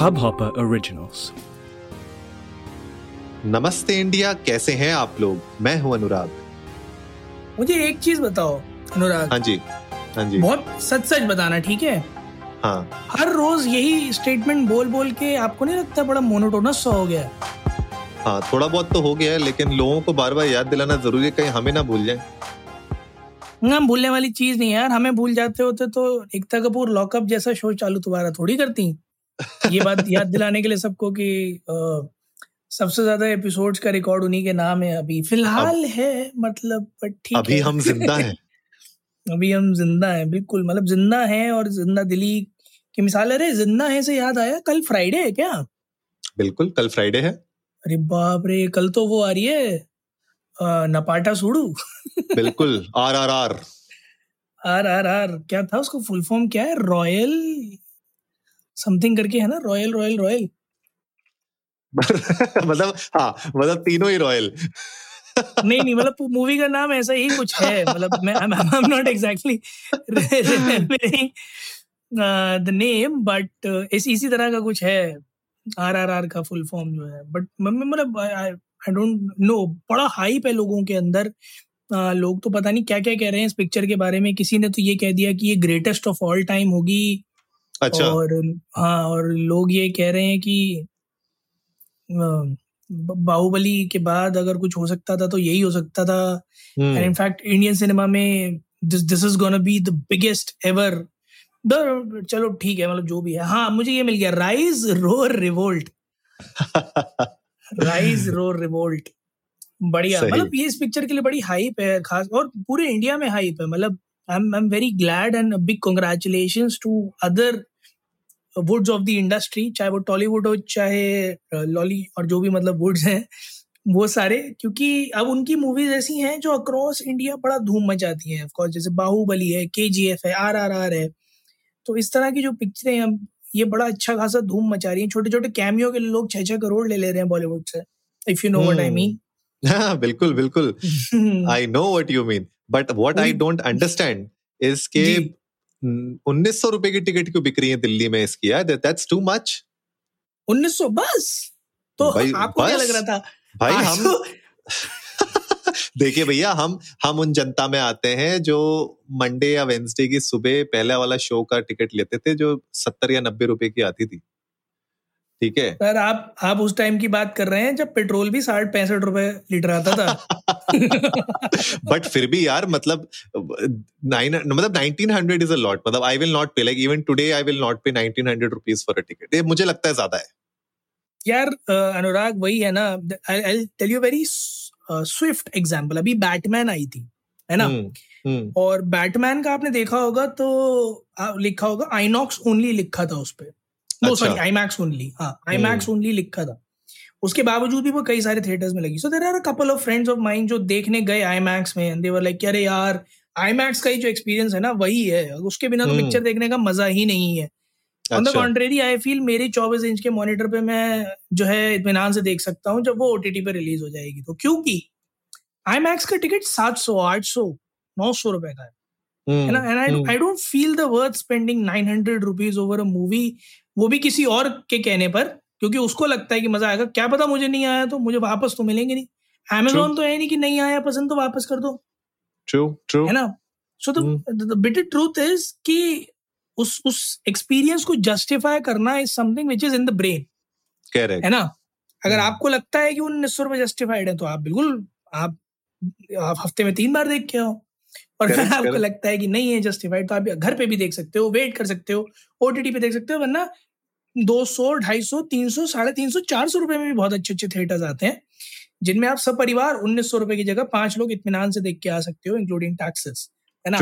Hubhopper Originals. नमस्ते India कैसे हैं आप लोग? मैं हूँ अनुराग। मुझे एक चीज़ बताओ अनुराग। हाँ जी हाँ जी। बहुत सच सच बताना ठीक है? हाँ। हर रोज यही स्टेटमेंट बोल बोल के आपको नहीं लगता बड़ा मोनोटोनस सा हो गया? हाँ थोड़ा बहुत तो हो गया है लेकिन लोगों को बार बार याद दिलाना ज़रूरी है कहीं हमें ना भूल जाए। ना भूलने वाली चीज़ नहीं है यार हमें भूल जाते होते तो एकता कपूर लॉकअप जैसा शो चालू दोबारा थोड़ी करती? ये बात याद दिलाने के लिए सबको कि सबसे ज़्यादा एपिसोड्स का रिकॉर्ड उन्हीं के नाम है अभी। फ़िलहाल है मतलब ठीक अभी है। हम ज़िंदा हैं। अभी हम ज़िंदा हैं बिल्कुल। मतलब ज़िंदा हैं और ज़िंदा दिली की मिसाल। अरे ज़िंदा है से याद आया? कल फ्राइडे है क्या? बिल्कुल कल फ्राइडे है। अरे बाप रे कल तो वो आ रही है नपाटा सुडू। बिल्कुल R R R. R R R क्या था उसका? फुल फॉर्म क्या है? रॉयल समथिंग करके है ना? Royal royal royal. मतलब हाँ मतलब तीनों ही रॉयल। नहीं नहीं मतलब मूवी का नाम ऐसा ही कुछ है। मतलब मैं I am not exactly the name but इसी तरह का कुछ है। आर आर आर का फुल फॉर्म जो है। बट मतलब आई डोंट नो बड़ा हाइप है लोगों के अंदर। Uh, लोग तो पता नहीं क्या क्या कह रहे हैं इस पिक्चर के बारे में। किसी ने तो ये कह दिया कि ये ग्रेटेस्ट ऑफ़ ऑल टाइम होगी। अच्छा। और हाँ और लोग ये कह रहे हैं कि बाहुबली के बाद अगर कुछ हो सकता था तो यही हो सकता था। And in fact Indian cinema में this this is gonna be the biggest ever चलो ठीक है मतलब जो भी है। हाँ मुझे ये मिल गया rise roar revolt rise roar revolt बढ़िया मतलब ये इस पिक्चर के लिए बड़ी हाइप है खास और पूरे इंडिया में हाइप है मतलब I am I am very glad and big congratulations to other woods of the industry चाहे वो टॉलीवुड हो चाहे लॉली और जो भी मतलब वुड्स हैं वो सारे क्योंकि अब उनकी मूवीज़ ऐसी हैं जो अक्रॉस इंडिया बड़ा धूम मचाती हैं ऑफकोर्स जैसे बाहुबली है के जी एफ़ है आर आर आर है। तो इस तरह की जो पिक्चरें हैं ये बड़ा अच्छा खासा धूम मचा रही है। छोटे छोटे कैमियो के लोग छह छह करोड़ ले ले रहे हैं बॉलीवुड से if you know what I mean बिल्कुल बिल्कुल। I know what you mean but what I don't understand is के। उन्नीस सौ रुपए की टिकट क्यों बिक रही है दिल्ली में इसकी? यार दैट्स टू मच उन्नीस सौ? बस? तो भाई, आपको क्या लग रहा था? भाई हम तो- देखिए भैया हम हम उन जनता में आते हैं जो मंडे या वेंसडे की सुबह पहले वाला शो का टिकट लेते थे जो सत्तर या नब्बे रुपए की आती थी। ठीक है? सर आप आप उस टाइम की बात कर रहे हैं जब पेट्रोल भी साठ पैंसठ रुपए लीटर आता था। बट फिर भी यार मतलब नाइन मतलब nineteen hundred is a lot मतलब I will not pay like even today I will not pay nineteen hundred rupees for a ticket ये मुझे लगता है ज़्यादा है। यार अनुराग वही है ना I tell you very swift example अभी बैटमैन आई थी है ना? हम्म, हम्म, और बैटमैन का आपने देखा होगा तो लिखा होगा आईनॉक्स ओनली लिखा था उस पे। नो। सॉरी आईमैक्स ओनली हाँ आईमैक्स ओनली लिखा था। उसके बावजूद भी वो कई सारे थिएटर्स में लगी। So there are couple of friends of mind जो देखने गए आईमैक्स में दे वर लाइक अरे यार आईमैक्स का ही जो एक्सपीरियंस है ना वही है। उसके बिना तो हम्म। पिक्चर देखने का मज़ा ही नहीं है। On the contrary I feel मेरे 24 इंच के मॉनिटर पे मैं जो है इत्मीनान से देख सकता हूँ जब वो ओटीटी पे रिलीज़ हो जाएगी। तो क्योंकि आई मैक्स का टिकट 700 800 900 रुपए का है। ना? And I hmm, don't feel the worth spending nine hundred rupees over a movie वो भी किसी और के कहने पर क्योंकि उसको लगता है कि मज़ा आएगा। क्या पता मुझे नहीं आया तो मुझे वापस तो मिलेंगे नहीं। Amazon तो है नहीं कि नहीं आया पसंद तो वापस कर दो। ट्रू ट्रू है ना? So. The bitter truth is कि उस उस एक्सपीरियंस को जस्टिफाई करना is something which is in the brain correct है ना? अगर हम्म। आपको लगता है कि उन्नीस सौ रुपए जस्टिफाइड है तो आप बिल्कुल आप आप हफ़्ते में तीन बार देख के आओ। और अगर आपको लगता है कि नहीं है जस्टिफाइड तो आप घर पे भी देख सकते हो वेट कर सकते हो ओटीटी पे देख सकते हो वरना दो सौ ढाई सौ तीन सौ साढ़े तीन सौ चार सौ रुपए में भी बहुत अच्छे अच्छे थिएटर्स आते हैं जिनमें आप सब परिवार उन्नीस सौ रुपए की जगह पाँच लोग इतमान से देख के आ सकते हो इंक्लूडिंग टैक्सेस है ना?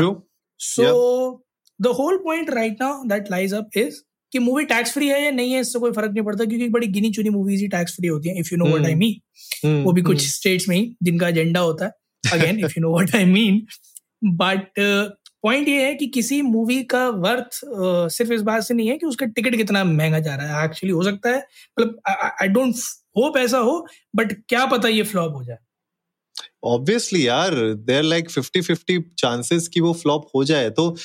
So the whole point right now that lies up is कि मूवी टैक्स फ्री है या नहीं है इससे कोई फ़र्क नहीं पड़ता क्योंकि बड़ी गिनी चुनी मूवीज़ ही टैक्स फ्री होती है if you know what I mean वो भी कुछ स्टेट्स में ही जिनका एजेंडा होता है again if you know what I mean but point ये है कि किसी मूवी का वर्थ सिर्फ़ इस बात से नहीं है कि उसका टिकट कितना महँगा जा रहा है। एक्चुअली हो सकता है मतलब आई डोंट होप ऐसा हो बट क्या पता ये फ्लॉप हो जाए। ऑब्वियसली यार there like fifty fifty chances कि वो फ्लॉप हो जाए। तो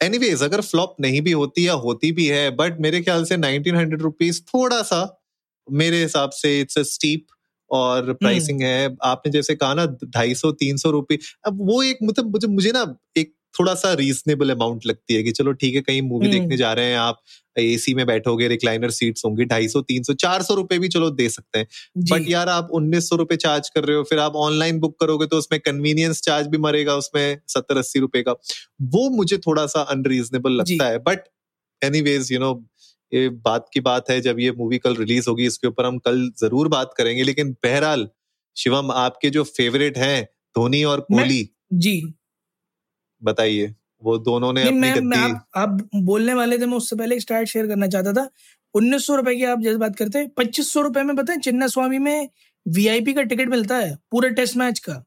एनीवेज अगर फ्लॉप नहीं भी होती या होती भी है बट मेरे ख्याल से नाइनटीन हंड्रेड रुपीज़ थोड़ा सा मेरे हिसाब से इट्स अ स्टीप और प्राइसिंग हम्म। है। आपने जैसे कहा ना ढाई सौ तीन सौ रुपये अब वो एक मतलब मुझे मुझे ना एक थोड़ा सा रीजनेबल अमाउंट लगती है कि चलो ठीक है कहीं मूवी हम्म। देखने जा रहे हैं आप एसी में बैठोगे रिक्लाइनर सीट्स होंगी ढाई सौ तीन सौ चार सौ रुपए भी चलो दे सकते हैं। बट यार आप उन्नीस सौ रुपए चार्ज कर रहे हो फिर आप ऑनलाइन बुक करोगे तो उसमें कन्वीनियंस चार्ज भी मरेगा उसमें सत्तर अस्सी रुपए का। वो मुझे थोड़ा सा अनरीजनेबल लगता है। बट एनीवेज यू नो ये बात की बात है जब ये मूवी कल रिलीज़ होगी इसके ऊपर हम कल ज़रूर बात करेंगे। लेकिन बहरहाल शिवम आपके जो फेवरेट हैं धोनी और कोहली जी। बताइए। वो दोनों ने अपनी मैं मैं आप आप बोलने वाले थे मैं उससे पहले स्टार्ट शेयर करना चाहता था। उन्नीस सौ रुपए की आप जैसे बात करते हैं पच्चीस सौ रुपए में पता है चिन्ना स्वामी में वीआईपी का टिकट मिलता है पूरे टेस्ट मैच का।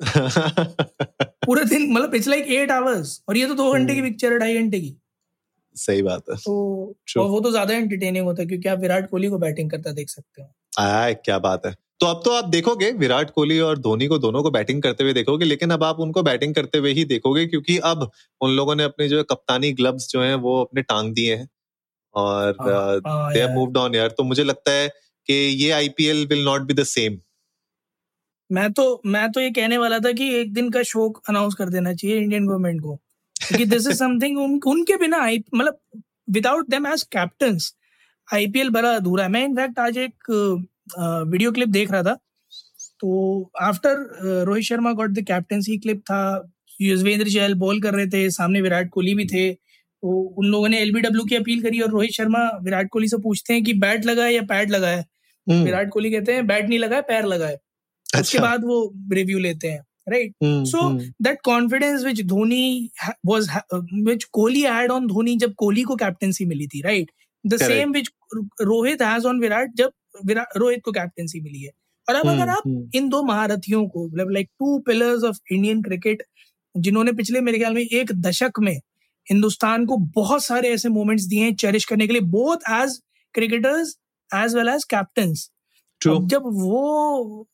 पूरे दिन मतलब इट्स लाइक एट आवर्स और ये तो दो घंटे की हम्म, पिक्चर है ढाई घंटे की। सही बात है। तो और वो तो ज़्यादा एंटरटेनिंग होता है क्योंकि आप विराट कोहली को बैटिंग करता देख सकते हो। आय क्या बात है। तो अब तो आप देखोगे विराट कोहली और धोनी को दोनों को बैटिंग करते हुए देखोगे लेकिन अब आप उनको बैटिंग करते हुए ही देखोगे क्योंकि अब उन लोगों ने अपने जो है कप्तानी ग्लव्स जो हैं वो अपने टांग दिए हैं। और दे हैव मूव्ड ऑन यार। तो मुझे लगता है कि ये IPL will not be the same मैं तो मैं तो ये कहने वाला था कि एक दिन का शोक अनाउंस कर देना चाहिए इंडियन गवर्नमेंट को। क्योंकि दिस इज़ समथिंग उनके बिना आई मतलब without them as captains IPL बड़ा अधूरा है। मैं इनफैक्ट आज एक वीडियो क्लिप देख रहा था। तो after Rohit Sharma got the captaincy clip था। युजवेंद्र चहल बॉल कर रहे थे। सामने विराट कोहली भी थे। तो उन लोगों ने एलबीडब्ल्यू की अपील करी और रोहित शर्मा विराट कोहली से पूछते हैं कि बैट लगा है या पैड लगा है विराट कोहली कहते हैं बैट नहीं लगा है पैर लगा है अच्छा। उसके बाद वो रिव्यू लेते हैं right so that confidence which Dhoni was which Kohli had on Dhoni जब कोहली को कैप्टनसी मिली थी right the same which Rohit has on Virat जब विराट रोहित को कैप्टनसी मिली है। और अब अगर हम्म आप हम्म। इन दो महारथियों को मतलब like two pillars of Indian cricket जिन्होंने पिछले मेरे ख्याल में एक दशक में हिंदुस्तान को बहुत सारे ऐसे मोमेंट्स दिए हैं चेरिश करने के लिए both as cricketers as well as captain जब वो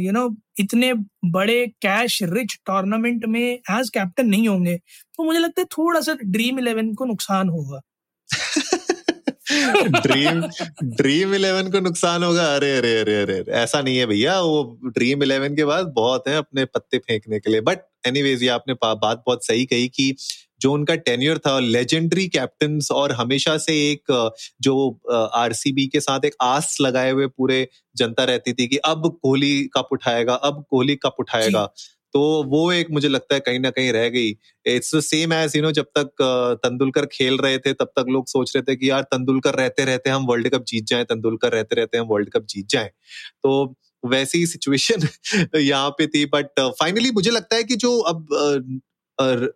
यू नो इतने बड़े कैश रिच टूर्नामेंट में एज कैप्टन नहीं होंगे तो मुझे लगता है थोड़ा सा ड्रीम इलेवन को नुकसान होगा। ड्रीम ड्रीम इलेवन को नुकसान होगा? अरे अरे अरे अरे ऐसा नहीं है भैया। वो ड्रीम इलेवन के बाद बहुत है अपने पत्ते फेंकने के लिए। बट एनीवेज ये आपने बात बहुत सही कही कि जो उनका टेन्योर था लेजेंडरी कैप्टन और हमेशा से एक जो आरसीबी के साथ एक आस लगाए हुए पूरे जनता रहती थी कि अब कोहली कप उठाएगा अब कोहली कप जी। उठाएगा। तो वो एक मुझे लगता है कहीं ना कहीं रह गई। It's same as you know जब तक तेंदुलकर खेल रहे थे तब तक लोग सोच रहे थे कि यार तेंदुलकर रहते रहते हम वर्ल्ड कप जीत जाएँ तेंदुलकर रहते रहते हम वर्ल्ड कप जीत जाएँ। तो वैसी सिचुएशन यहाँ पे थी बट फाइनली मुझे लगता है कि जो अब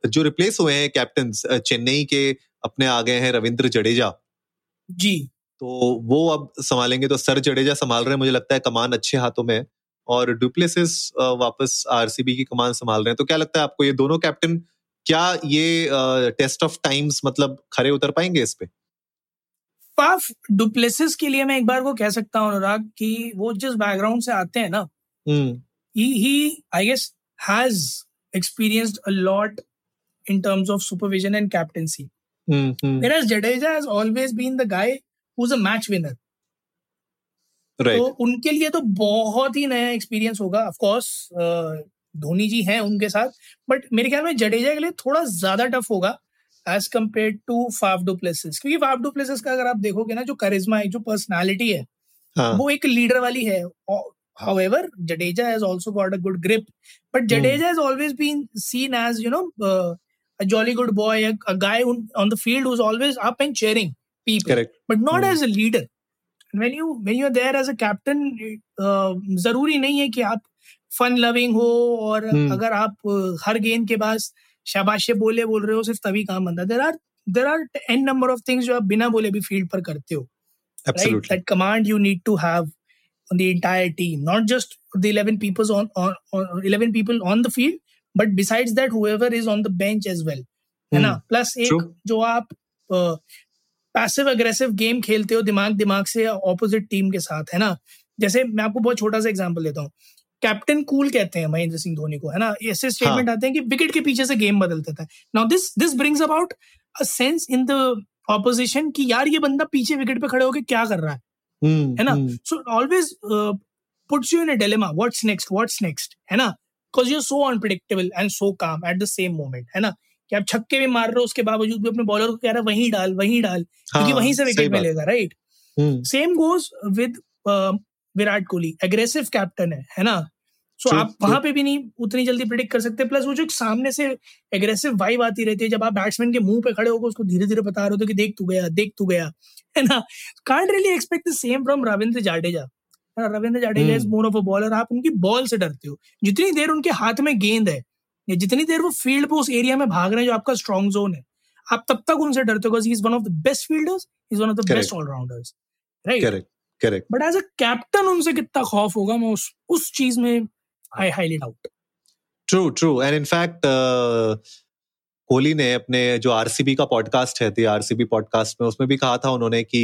जो रिप्लेस हुए हैं कैप्टन चेन्नई के अपने आ गए हैं रविंद्र जडेजा। जी। तो वो अब संभालेंगे तो सर जडेजा संभाल रहे हैं मुझे लगता है कमान अच्छे हाथों में है। और डुप्लेसिस वापस आरसीबी की कमान संभाल रहे हैं तो क्या लगता है आपको ये दोनों कैप्टन क्या ये टेस्ट ऑफ़ टाइम्स मतलब खरे उतर पाएँगे इस पे फाफ डुप्लेसिस के लिए मैं एक बार को कह सकता हूँ अनुराग कि वो जिस बैकग्राउंड से आते हैं ना हम्म he I guess has experienced a lot in terms of supervision and captaincy. Hmm hmm Whereas Jadeja has always been the guy who's a match winner. तो उनके लिए तो बहुत ही नया एक्सपीरियंस होगा ऑफ़ कोर्स धोनी जी हैं उनके साथ बट मेरे ख्याल में जडेजा के लिए थोड़ा ज़्यादा टफ होगा as compare to Faf du Plessis क्योंकि फाफ डुप्लेसिस का अगर आप देखोगे ना जो करिश्मा है जो पर्सनालिटी है हाँ वो एक लीडर वाली है however jadeja has also got a good grip but jadeja mm. has always been seen as you know uh, a jolly good boy a, a guy who, on the field who's always up and cheering people correct but not Hmm. as a leader when you when you're there as a captain uh, zaruri nahi hai ki aap fun loving ho hmm. agar aap uh, har gain ke baad बोले बोल रहे हो सिर्फ़ तभी काम बनता there are there are an number of things जो आप बिना बोले भी फ़ील्ड पर करते हो। Right that command you need to have on the entire team not just the 11 peoples on 11 people on the field but besides that whoever is on the bench as well है hmm. ना? Plus एक True. जो आप uh, passive aggressive game खेलते हो दिमाग दिमाग से ऑपोजिट टीम के साथ है ना? जैसे मैं आपको बहुत छोटा सा एग्जांपल देता हूँ। कैप्टन कूल कहते हैं महेंद्र सिंह धोनी को है ना? ऐसे स्टेटमेंट हाँ. आते हैं कि विकेट के पीछे से गेम बदल देता है now this this brings about a sense in the opposition कि यार ये बंदा पीछे विकेट पे खड़े होकर क्या कर रहा है? hmm, है ना? So always puts you in a dilemma what's next what's next है ना? Because you are so unpredictable and so calm at the same moment है ना? कि आप छक्के भी मार रहे हो उसके बावजूद भी अपने बॉलर को कह रहा है वहीं डाल वहीं डाल हाँ, क्योंकि वहीं से विकेट मिलेगा right same goes with Virat Kohli aggressive captain है है ना? सो so, आप वहाँ पे भी नहीं उतनी जल्दी प्रिडिक्ट कर सकते प्लस वो जो सामने से एग्रेसिव वाइब आती रहती है जब आप बैट्समैन के मुँह पे खड़े होकर उसको धीरे धीरे बता रहे हो कि देख तू गया देख तू गया है ना? Can't really expect the same from Ravindra Jadeja Ravindra Jadeja is more of a bowler आप उनकी बॉल से डरते हो। जितनी देर उनके हाथ में गेंद है या जितनी देर वो फ़ील्ड पे उस एरिया में भाग रहे हैं जो आपका स्ट्रॉन्ग जोन है आप तब तक उनसे डरते हो is one of the best fielders is one of the best all-rounders right correct correct but as a captain उनसे कितना खौफ होगा मैं उस उस चीज़ में I highly doubt true true and in fact Kohli ने अपने जो आरसीबी का पॉडकास्ट है थी आरसीबी पॉडकास्ट में उसमें भी कहा था उन्होंने कि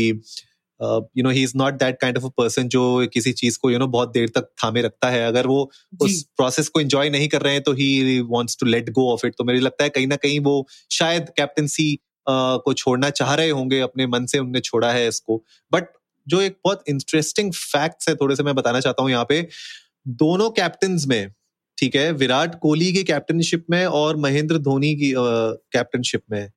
you know he is not that kind of a person जो किसी चीज़ को यू you नो know, बहुत देर तक थामे रखता है। अगर वो उस प्रोसेस को एंजॉय नहीं कर रहे हैं तो he wants to let go of it तो मुझे लगता है कहीं ना कहीं वो शायद कैप्टनसी uh, को छोड़ना चाह रहे होंगे अपने मन से उनने छोड़ा है इसको। बट जो एक बहुत इंटरेस्टिंग फैक्ट्स है थोड़े से मैं बताना चाहता हूँ यहाँ पे। दोनों कैप्टन में ठीक है विराट कोहली की कैप्टनशिप में और महेंद्र धोनी की कैप्टनशिप में।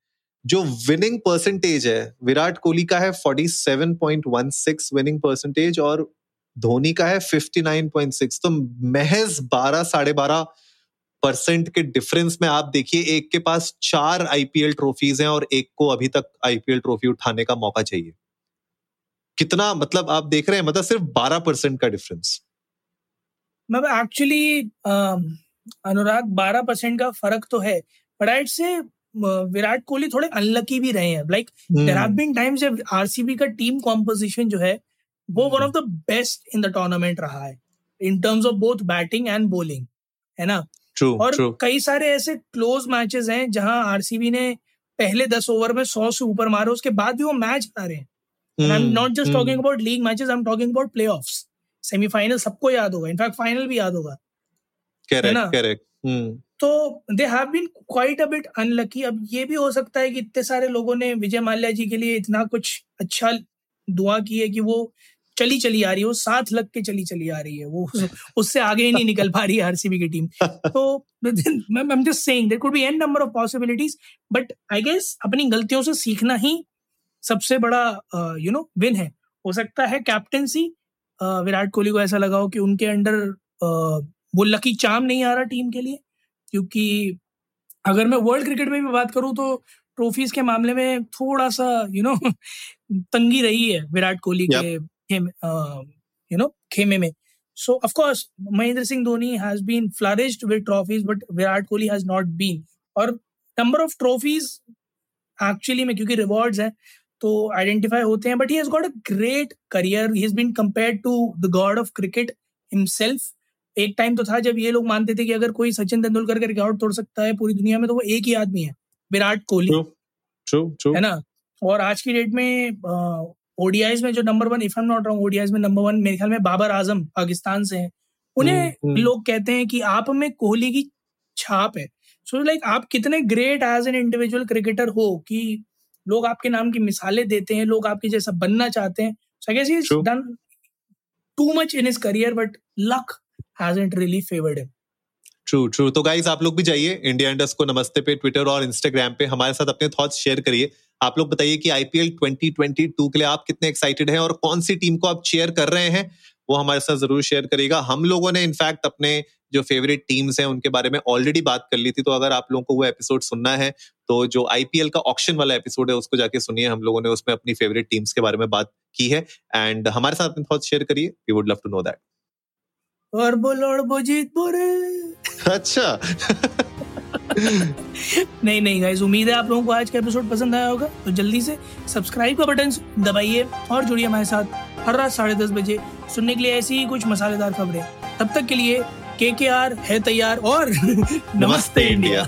जो विनिंग परसेंटेज है, विराट कोहली का है 47.16 विनिंग परसेंटेज और धोनी का है 59.6 तो महज 12 साढ़े बारह परसेंट के डिफरेंस में आप देखिए, एक के पास चार आईपीएल ट्रॉफीज हैं और एक को अभी तक आईपीएल ट्रॉफी उठाने का मौका चाहिए। कितना मतलब आप देख रहे हैं मतलब सिर्फ़ बारह परसेंट का डिफरेंस मतलब एक्चुअली अनुराग, बारह परसेंट का फ़र्क तो है बट आई से विराट कोहली थोड़े अनलकी भी रहे हैं। Like there have been times जब आरसीबी का टीम कॉम्पोजिशन जो है वो one of the best in the tournament रहा है। In terms of both batting and bowling है ना? True, और true. कई सारे ऐसे क्लोज मैचेस हैं जहाँ आरसीबी ने पहले दस ओवर में सौ से ऊपर मारे उसके बाद भी वो मैच आ रहे हैं। I am not just talking about league matches I am talking about playoff semifinal सबको याद होगा इनफैक्ट फाइनल भी याद होगा। करेक्ट करेक्ट तो they have been quite a bit unlucky अब ये भी हो सकता है कि इतने सारे लोगों ने विजय माल्या जी के लिए इतना कुछ अच्छा दुआ की है कि वो चली चली आ रही है वो साथ लग के चली चली आ रही है वो उससे आगे ही नहीं निकल पा रही है आरसीबी की टीम तो I am just saying there could be an number of possibilities but I guess अपनी गलतियों से सीखना ही सबसे बड़ा यू नो विन है। हो सकता है कैप्टनसी विराट कोहली को ऐसा लगा हो कि उनके अंडर वो लकी चाम नहीं आ रहा टीम के लिए। क्योंकि अगर मैं वर्ल्ड क्रिकेट में भी बात करूँ तो ट्रॉफीज के मामले में थोड़ा सा यू नो तंगी रही है विराट कोहली के यू नो खेमे में। So of course Mahendra Singh Dhoni has been flourished with trophies but Virat Kohli has not been और नंबर ऑफ़ ट्रॉफीज एक्चुअली में क्योंकि रिवॉर्ड्स हैं तो आइडेंटिफाई होते हैं but he has got a great career he has been compared to the god of cricket himself एक time तो था जब ये लोग मानते थे कि अगर कोई सचिन तेंदुलकर का रिकॉर्ड तोड़ सकता है पूरी दुनिया में तो वो एक ही आदमी है विराट कोहली। है ना? और आज की डेट में ओडीआईज में जो number one if I'm not wrong ODIs में नंबर वन मेरे ख्याल में बाबर आज़म पाकिस्तान से हैं। उन्हें हम्म, हम्म। लोग कहते हैं कि आप में कोहली की छाप है। सो so, लाइक like, आप कितने great as an individual cricketer हो कि लोग आपके नाम की मिसालें देते हैं लोग आपके जैसा बनना चाहते हैं। So I guess he done too much in his career but luck hasn't really favored him. True true तो गाइज़ आप लोग भी जाइए इंडिया इंडस्ट को नमस्ते पे ट्विटर और इंस्टाग्राम पे हमारे साथ अपने थॉट्स शेयर करिए। आप लोग बताइए कि आईपीएल 2022 के लिए आप कितने एक्साइटेड हैं और कौन सी टीम को आप चेयर कर रहे हैं, वो हमारे साथ ज़रूर शेयर करिएगा। हम लोगों ने इनफैक्ट अपने जो फेवरेट टीम्स हैं, उनके बारे में ऑलरेडी बात कर ली थी तो अगर आप लोगों को वो एपिसोड सुनना है तो जो आईपीएल का ऑप्शन वाला एपिसोड है, उसको जाके सुनिए। हम लोगों ने उसमें अपनी फेवरेट टीम्स के बारे में बात की है एंड हमारे साथ अपने थॉट्स शेयर करिए। We would love to know that और बोलो वो जीत बोरे अच्छा। नहीं नहीं गाइज़ उम्मीद है आप लोगों को आज का एपिसोड पसंद आया होगा। तो जल्दी से सब्सक्राइब का बटन दबाइए और जुड़िए हमारे साथ हर रात साढ़े दस बजे सुनने के लिए ऐसी ही कुछ मसालेदार खबरें। तब तक के लिए के के आर है तैयार और नमस्ते इंडिया।